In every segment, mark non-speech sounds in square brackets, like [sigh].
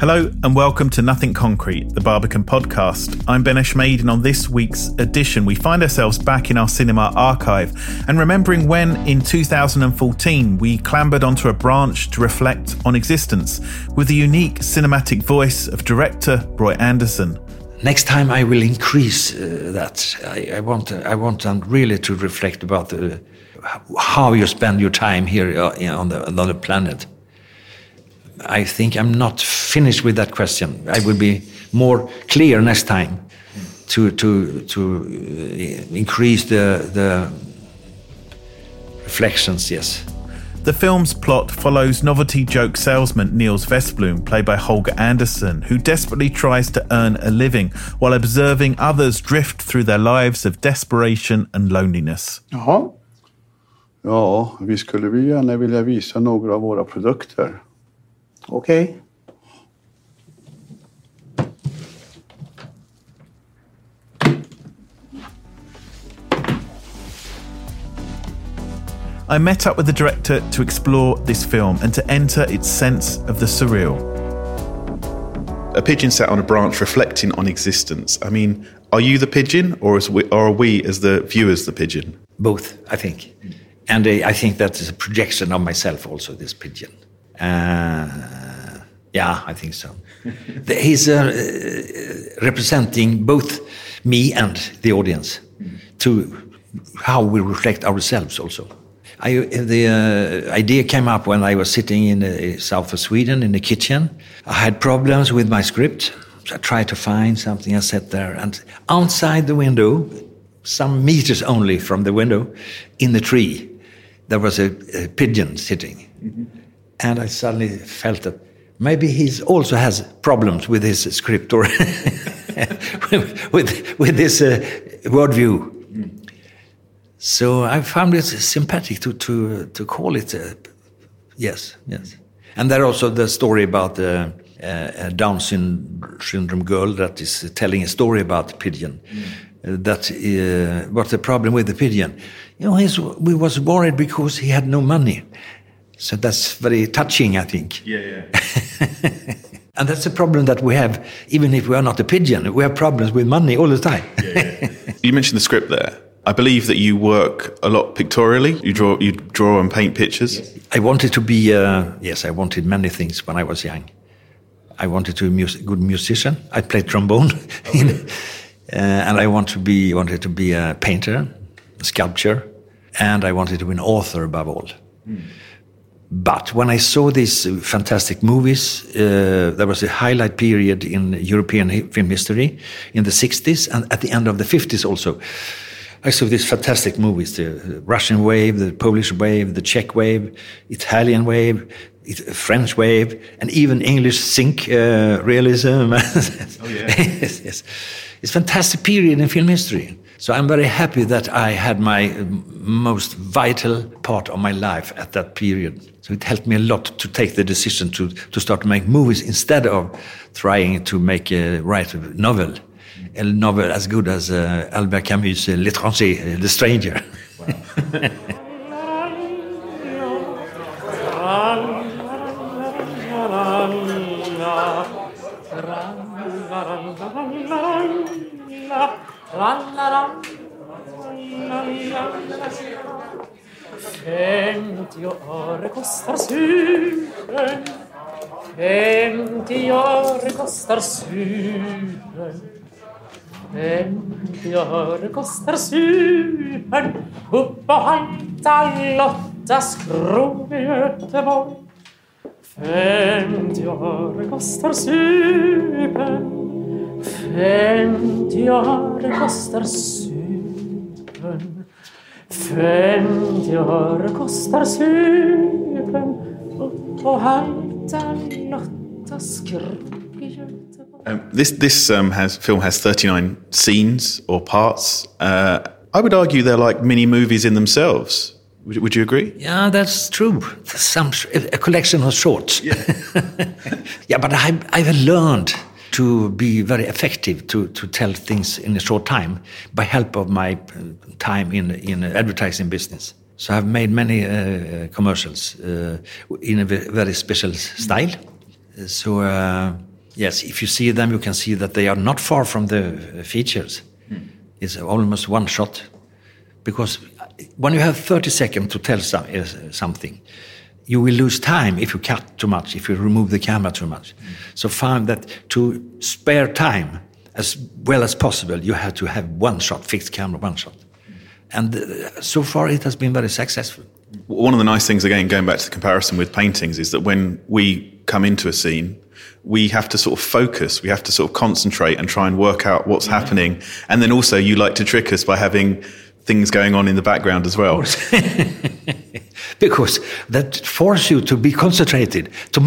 Hello and welcome to Nothing Concrete, the Barbican podcast. I'm Ben Eshmade, and on this week's edition, we find ourselves back in our cinema archive and remembering when, in 2014, we clambered onto a branch to reflect on existence with the unique cinematic voice of director Roy Andersson. Next time, I will increase uh, that. I, I want, I want them really to reflect about the, how you spend your time here uh, on the, on the planet. I think I'm not finished with that question. I will be more clear next time to to to uh, increase the the reflections. Yes. The film's plot follows novelty joke salesman Nils Westblom, played by Holger Andersson, who desperately tries to earn a living while observing others drift through their lives of desperation and loneliness. Jaha. Ja, vi skulle vi gärna vilja visa några av våra produkter. Okej. I met up with the director to explore this film and to enter its sense of the surreal. A pigeon sat on a branch reflecting on existence. I mean, are you the pigeon or, is we, or are we, as the viewers, the pigeon? Both, I think. And uh, I think that is a projection of myself also, this pigeon. Uh, yeah, I think so. He's uh, uh, representing both me and the audience to how we reflect ourselves also. I, the uh, idea came up when I was sitting in the south of Sweden in the kitchen. I had problems with my script. So I tried to find something. I sat there, and outside the window, some meters only from the window, in the tree, there was a, a pigeon sitting. And I suddenly felt that maybe he also has problems with his script or [laughs] with, with his uh, worldview. So I found it sympathetic to, to, to call it, uh, yes, yes. And there also the story about the uh, a Down syndrome girl that is telling a story about the pigeon. Uh, that uh, what's the problem with the pigeon? You know, we was worried because he had no money. So that's very touching, I think. Yeah, yeah. [laughs] And that's a problem that we have, even if we are not a pigeon. We have problems with money all the time. [laughs] You mentioned the script there. I believe that you work a lot pictorially. You draw, you draw and paint pictures. I wanted to be, uh, yes, I wanted many things when I was young. I wanted to be a mus- good musician. I played trombone, [laughs] in, uh, and I want to be wanted to be a painter, a sculptor, and I wanted to be an author above all. But when I saw these fantastic movies, uh, there was a highlight period in European film history in the 60s and at the end of the 50s also. I saw these fantastic movies the Russian wave, the Polish wave, the Czech wave, Italian wave, French wave, and even English sink uh, realism. [laughs] yes, yes. It's a fantastic period in film history. So I'm very happy that I had my most vital part of my life at that period. So it helped me a lot to take the decision to, to start to make movies instead of trying to make a write a novel. A novel as good as uh, Albert Camus' uh, L'étranger, uh, The Stranger. Femtio [laughs] kostar supen. Femtio öre kostar supen. Upp och halta Lottas krog i Göteborg. Femtio öre kostar supen. Femtio öre kostar supen. Femtio öre kostar supen. Upp och halta Lottas krog. Um, this this um, has film has 39 scenes or parts. Uh, I would argue they're like mini movies in themselves. Would, would you agree? Yeah, that's true. Some a collection of shorts. Yeah, [laughs] yeah but I, I've learned to be very effective to, to tell things in a short time by help of my uh, time in in advertising business. So I've made many uh, commercials uh, in a very special style. So uh, yes, if you see them, you can see that they are not far from the features. It's almost one shot because when you have 30 seconds to tell some, uh, something, you will lose time if you cut too much, if you remove the camera too much. So find that to spare time as well as possible, you have to have one shot, fixed camera, one shot. And uh, so far, it has been very successful. One of the nice things, again, going back to the comparison with paintings, is that when we come into a scene, we have to sort of focus, we have to sort of concentrate and try and work out what's happening. And then also, you like to trick us by having things going on in the background as well. [laughs] because that force you to be concentrated, to,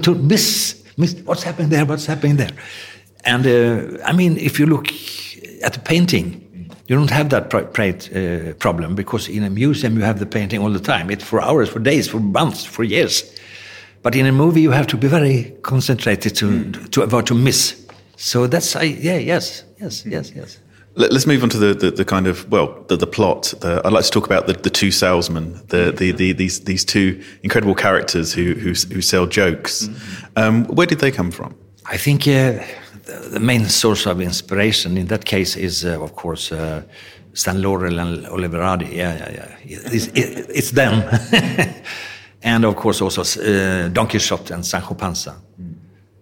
to, miss, miss what's happening there, what's happening there. And uh, I mean, if you look at the painting, you don't have that uh, problem because in a museum you have the painting all the time. It's for hours, for days, for months, for years. But in a movie you have to be very concentrated to to avoid to miss. So that's I yeah yes yes yes yes. Let- Let's move on to the, the, the kind of well the, the plot. The, I'd like to talk about the, the two salesmen, the, the, the these these two incredible characters who who, who sell jokes. Um, where did they come from? I think uh, the, the main source of inspiration in that case is, uh, of course, uh, Stan Laurel and Oliver Hardy. Yeah, yeah, yeah. It's, it, it's them. [laughs] and of course also uh, Don Quixote and Sancho Panza.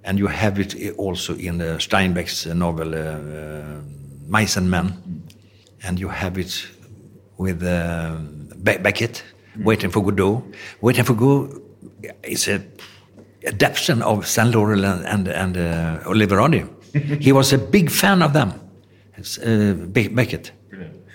And you have it also in uh, Steinbeck's novel uh, Mice and Men. And you have it with uh, Be- Beckett, Waiting for Godot. Waiting for Godot is a adaptation of Stan Laurel and, and, and uh, Oliver Hardy. [laughs] he was a big fan of them, Be- Beckett.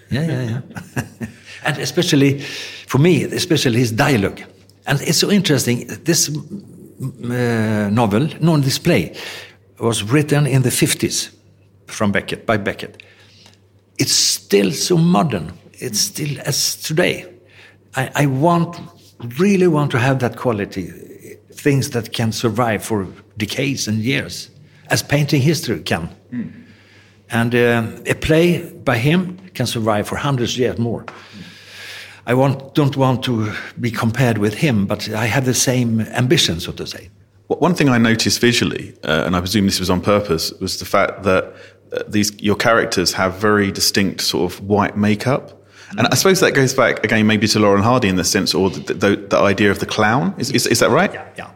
Yeah, yeah, yeah. [laughs] and especially for me, especially his dialogue. And it's so interesting. This mm, uh, novel, Non Display, was written in the 50s from Beckett, by Beckett. It's still so modern. It's still as today. I, I want, really want to have that quality, things that can survive for decades and years, as painting history can. And uh, a play by him can survive for hundreds of years more. I want, don't want to be compared with him, but I have the same ambition, so to say. One thing I noticed visually, uh, and I presume this was on purpose, was the fact that uh, these your characters have very distinct sort of white makeup. And I suppose that goes back again, maybe to Lauren Hardy in the sense, or the, the, the idea of the clown. Is, is, is that right? Yeah.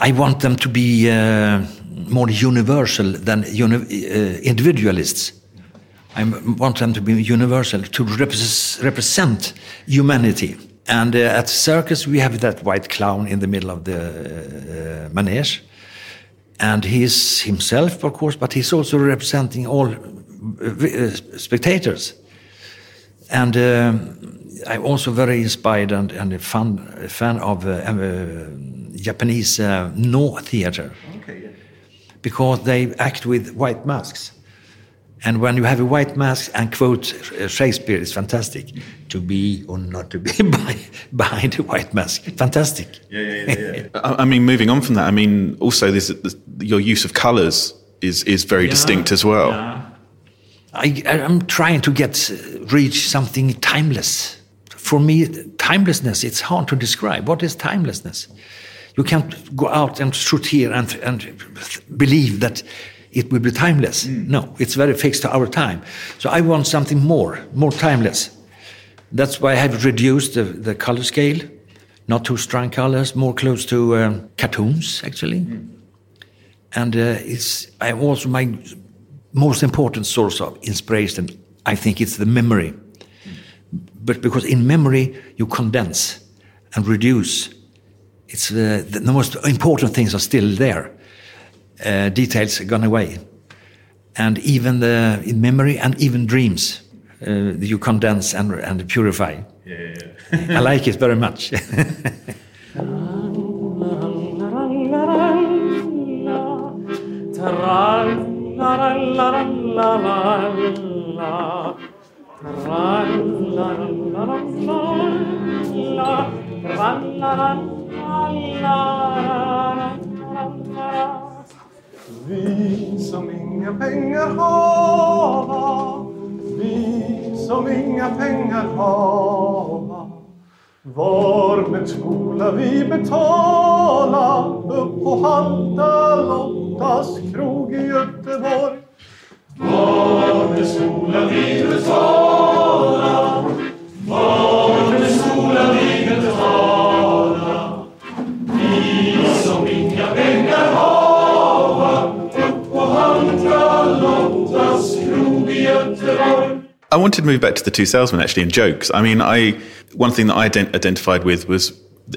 I want them to be uh, more universal than uni- uh, individualists. I want them to be universal, to repres- represent humanity. And uh, at circus, we have that white clown in the middle of the uh, manege. And he is himself, of course, but he's also representing all uh, uh, spectators. And um, I'm also very inspired and, and a, fan, a fan of uh, uh, Japanese Noh theater. Because they act with white masks. And when you have a white mask and quote Shakespeare, it's fantastic. To be or not to be [laughs] by, behind a white mask. Fantastic. Yeah, yeah, yeah. I, I mean, moving on from that, I mean, also this, this your use of colours is is very distinct as well. I, I'm trying to get uh, reach something timeless. For me, timelessness it's hard to describe. What is timelessness? You can't go out and shoot here and and believe that it will be timeless. No, it's very fixed to our time. So I want something more, more timeless. That's why I have reduced the, the color scale. not too strong colors, more close to um, cartoons actually. And uh, it's I also my most important source of inspiration. I think it's the memory, but because in memory you condense and reduce. It's uh, the, the most important things are still there. Uh, details gone away, and even the in memory and even dreams uh, you condense and and purify. Yeah, yeah. I like it very much. [laughs] Vi som inga pengar hava Vi som inga pengar hava Var med skola vi betala Upp på Hanta Lottas krog i Göteborg. Var med skola wanted to move back to the two salesmen actually in jokes. I mean, I one thing that I ident- identified with was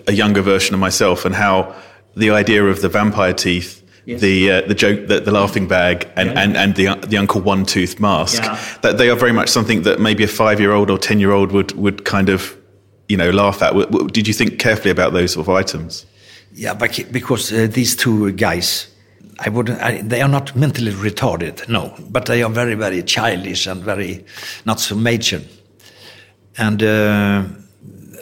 a younger version of myself and how the idea of the vampire teeth, the uh, the joke, the, the laughing bag, and, and, and the the Uncle One Tooth mask, Yeah. that they are very much something that maybe a five year old or ten year old would would kind of you know laugh at. W- w- Did you think carefully about those sort of items? Yeah, because uh, these two guys, I wouldn't. I, they are not mentally retarded, no, but they are very, very childish and very not so mature. And uh,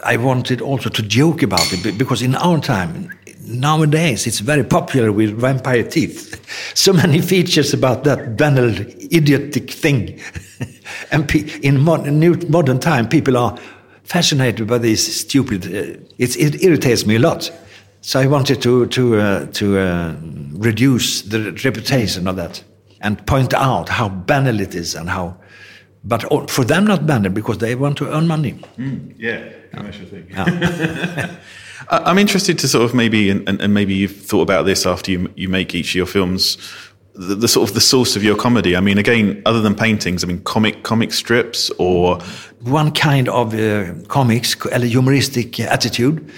I wanted also to joke about it because in our time, nowadays, it's very popular with vampire teeth. [laughs] So many features about that banal, idiotic thing. [laughs] and in modern, new, modern time, people are fascinated by this stupid. Uh, it irritates me a lot. So I wanted to to uh, to uh, reduce the reputation of that and point out how banal it is and how, but for them not banal because they want to earn money. Yeah, commercial thing. Yeah. [laughs] I'm interested to sort of maybe, and, and maybe you've thought about this after you you make each of your films, the, the sort of the source of your comedy. I mean, again, other than paintings, I mean, comic comic strips or One kind of uh, comics, humoristic attitude,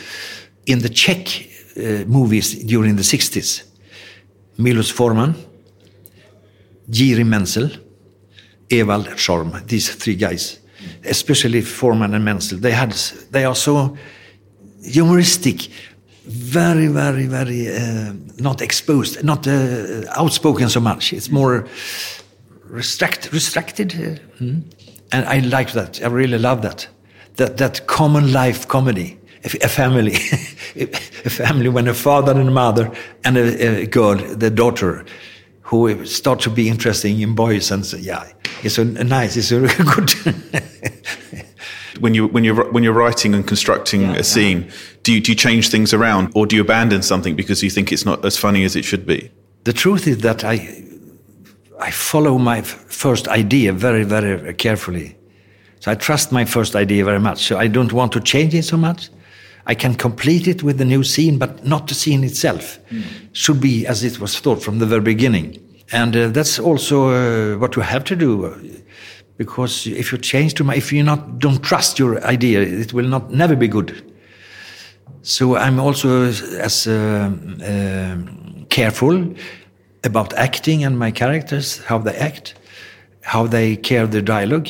in the Czech uh, movies during the 60s. Milos Forman, Jiri Menzel, Evald Schorm, these three guys, especially Forman and Menzel, they had, they are so humoristic, very, very, very uh, not exposed, not uh, outspoken so much. It's more restrict, restricted, uh, and I like that. I really love that. That that common life comedy, a, a family, [laughs] a family when a father and a mother and a, a girl, the daughter, who start to be interesting in boys, and say, yeah, it's a, nice, it's a [laughs] good. [laughs] when you when you're when you're writing and constructing a scene, do you do you change things around or do you abandon something because you think it's not as funny as it should be? The truth is that I, I follow my first idea very, very carefully. So I trust my first idea very much. So I don't want to change it so much. I can complete it with the new scene, but not the scene itself. Should be as it was thought from the very beginning. And uh, that's also uh, what you have to do. uh, Because if you change too much, if you not don't trust your idea, it will not never be good. So I'm also as uh, careful about acting and my characters, how they act, how they care the dialogue.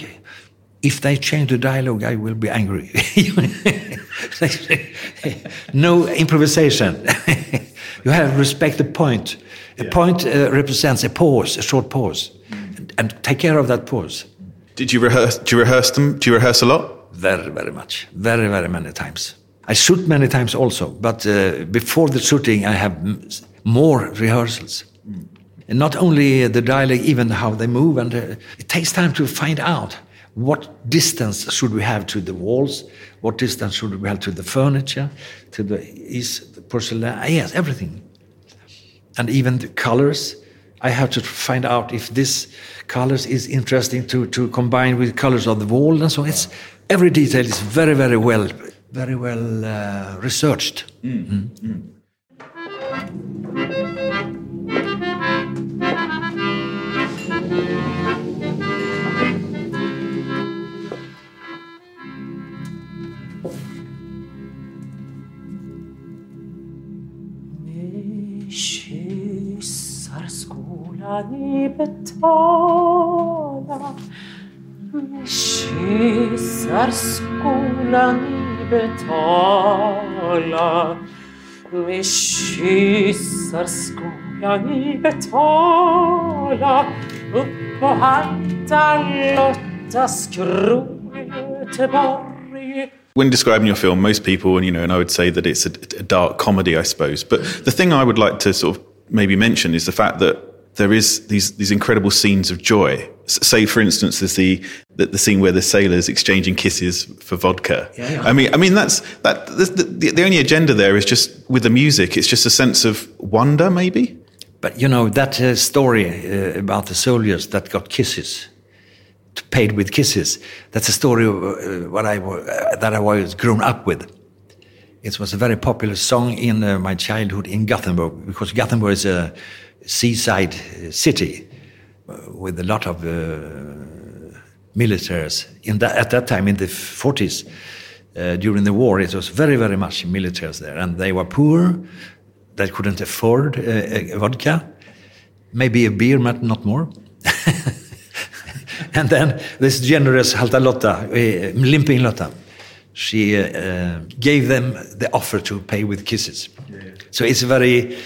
If they change the dialogue, I will be angry. [laughs] [laughs] no improvisation. [laughs] you have to respect the point. A point uh, represents a pause, a short pause, and, and take care of that pause. Did you rehearse? Do you rehearse them? Do you rehearse a lot? Very, very much. Very, very many times. I shoot many times also, but uh, before the shooting, I have m- more rehearsals. And not only the dialogue, even how they move, and uh, it takes time to find out what distance should we have to the walls, what distance should we have to the furniture, to the is the porcelain, ah, yes, everything, and even the colors. I have to find out if this colors is interesting to, to combine with colors of the wall and so it's every detail is very very well very well uh, researched. Mm. Kyssar When describing your film, most people, and you know, and I would say that it's a, a dark comedy, I suppose. But the thing I would like to sort of maybe mention is the fact that there is these these incredible scenes of joy. S- Say, for instance, there's the, the the scene where the sailors exchanging kisses for vodka. Yeah, yeah. I mean, I mean that's that. The, the, the only agenda there is just with the music. It's just a sense of wonder, maybe. But you know that uh, story uh, about the soldiers that got kisses, paid with kisses. That's a story of, uh, what I uh, that I was grown up with. It was a very popular song in uh, my childhood in Gothenburg because Gothenburg is a seaside uh, city uh, with a lot of uh, militaries. In that, at that time, in the 40s, uh, during the war, it was very, very much militaries there, and they were poor. They couldn't afford uh, vodka, maybe a beer, but not more. [laughs] and then this generous Halta Lotta, uh, Limping Lotta, she uh, gave them the offer to pay with kisses. So it's very,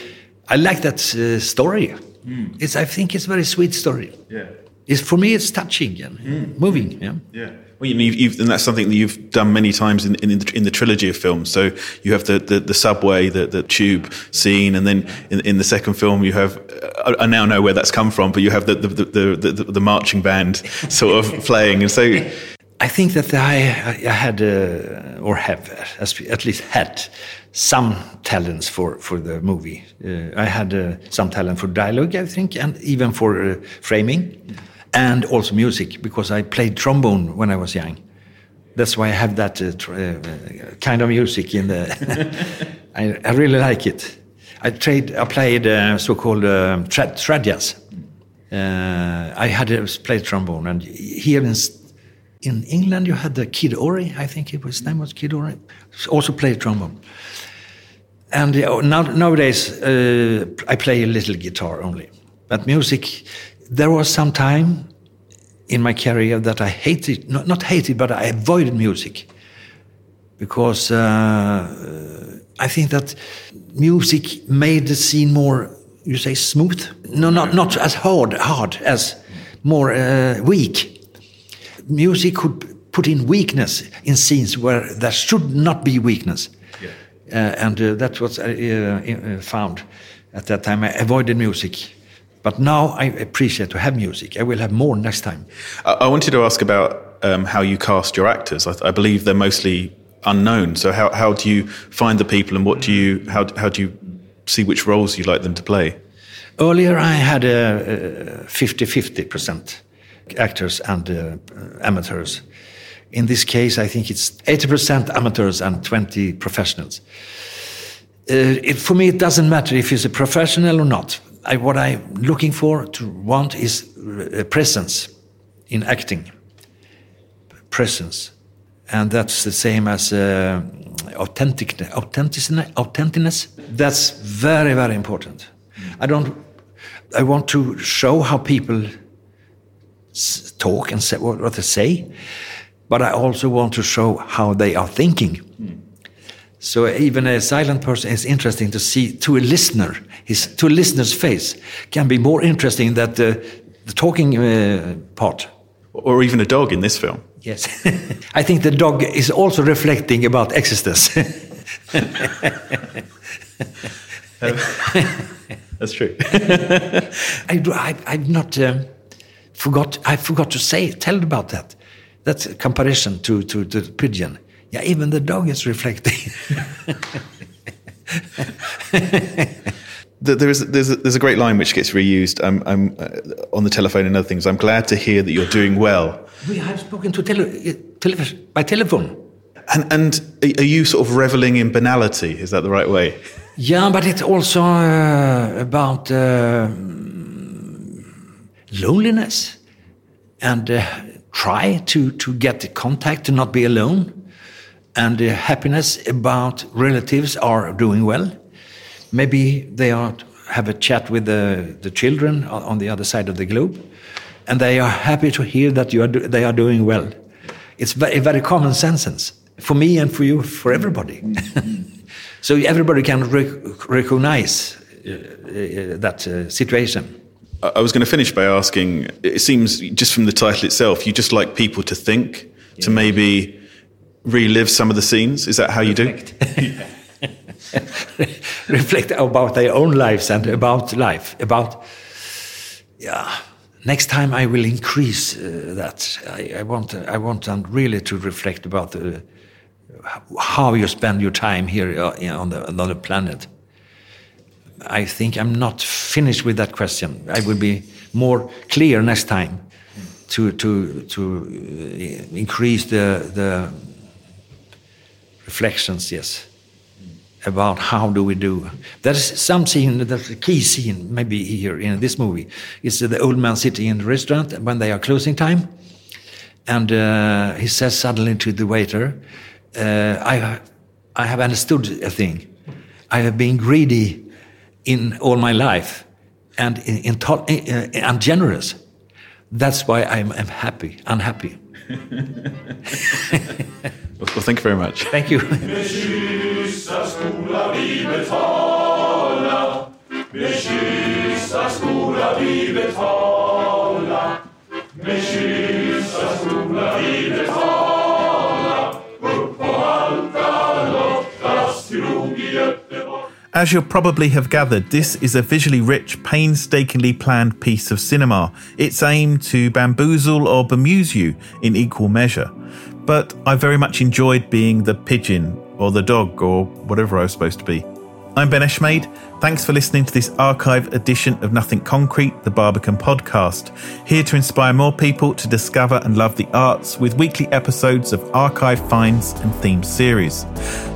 I like that uh, story. It's, I think it's a very sweet story. Yeah. It's, for me, it's touching and moving. Yeah. Yeah. Well, you know, you've, you've, and that's something that you've done many times in, in, the, in the trilogy of films. So you have the, the, the subway, the, the tube scene, and then in, in the second film you have. I, I now know where that's come from, but you have the the, marching band [laughs] sort of [laughs] playing, and so I think that I, I had, uh, or have, as- at least had, some talents for, for the movie. Uh, I had uh, some talent for dialogue, I think, and even for uh, framing, and also music, because I played trombone when I was young. That's why I have that kind of music in the. [laughs] I, I really like it. I, trade, I played so-called tra- trad Uh, I had uh, played trombone, and here in in England, you had the Kid Ory, I think it was, his name was Kid Ory, also played trombone. And uh, now, nowadays, uh, I play a little guitar only. But music, there was some time in my career that I hated, not, not hated, but I avoided music. Because uh, I think that music made the scene more, you say, smooth? No, not, not as hard, hard as more uh, weak music could put in weakness in scenes where there should not be weakness. Uh, and uh, that was uh, uh, found at that time. I avoided music. But now I appreciate to have music. I will have more next time. I, I wanted to ask about um, how you cast your actors. I, I believe they're mostly unknown. So how, how do you find the people, and what do you how how do you see which roles you like them to play? Earlier, I had a 50 50 percent actors and uh, amateurs. In this case, I think it's 80% amateurs and 20 professionals. Uh, it, for me, it doesn't matter if he's a professional or not. I, what I'm looking for to want is uh, presence in acting. Presence. And that's the same as uh, authentic, authenticness. That's very, very important. I don't. I want to show how people talk and say what, what they say, but I also want to show how they are thinking. So even a silent person is interesting to see to a listener. His to a listener's face can be more interesting than the, the talking uh, part. Or even a dog in this film. Yes, [laughs] I think the dog is also reflecting about existence. [laughs] [laughs] That's true. I, I, I've not um, forgot. I forgot to say tell about that. That's a comparison to to the pigeon. Yeah, even the dog is reflecting. There is there's a, there's a great line which gets reused um, um, uh, on the telephone and other things. I'm glad to hear that you're doing well. we have spoken to tele, television by telephone. And, and are you sort of reveling in banality? Is that the right way? Yeah, but it's also uh, about uh, loneliness and uh, try to, to get the contact, to not be alone, and the happiness about relatives are doing well. Maybe they are have a chat with the, the children on the other side of the globe, and they are happy to hear that you are they are doing well. It's very, very common sense for me and for you, for everybody. [laughs] so everybody can rec recognize uh, uh, that uh, situation. I was going to finish by asking it seems just from the title itself, you just like people to think, yeah. to maybe relive some of the scenes. Is that how Reflect. you do? [laughs] Reflect about their own lives and about life. About, yeah. Next time I will increase uh, that. I, I, want, I want them really to reflect about the, how you spend your time here uh, on the, on the planet. I think I'm not finished with that question. I will be more clear next time to to to uh, increase the the reflections. Yes, about how do we do. There's some scene that's a key scene maybe here in this movie. It's the old man sitting in the restaurant when they are closing time, and uh, he says suddenly to the waiter, uh, "I I have understood a thing. I have been greedy." In all my life and in, in, in, eh, eh, I'm generous. That's why I'm, I'm happy, unhappy. [laughs] well, thank you very much. Thank you. [laughs] As you'll probably have gathered, this is a visually rich, painstakingly planned piece of cinema. It's aimed to bamboozle or bemuse you in equal measure. But I very much enjoyed being the pigeon or the dog or whatever I was supposed to be. I'm Ben Eshmade. Thanks for listening to this archive edition of Nothing Concrete, the Barbican podcast. Here to inspire more people to discover and love the arts with weekly episodes of archive finds and theme series.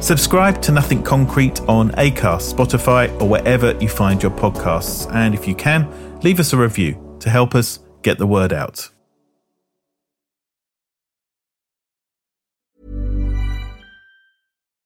Subscribe to Nothing Concrete on Acast, Spotify, or wherever you find your podcasts. And if you can, leave us a review to help us get the word out.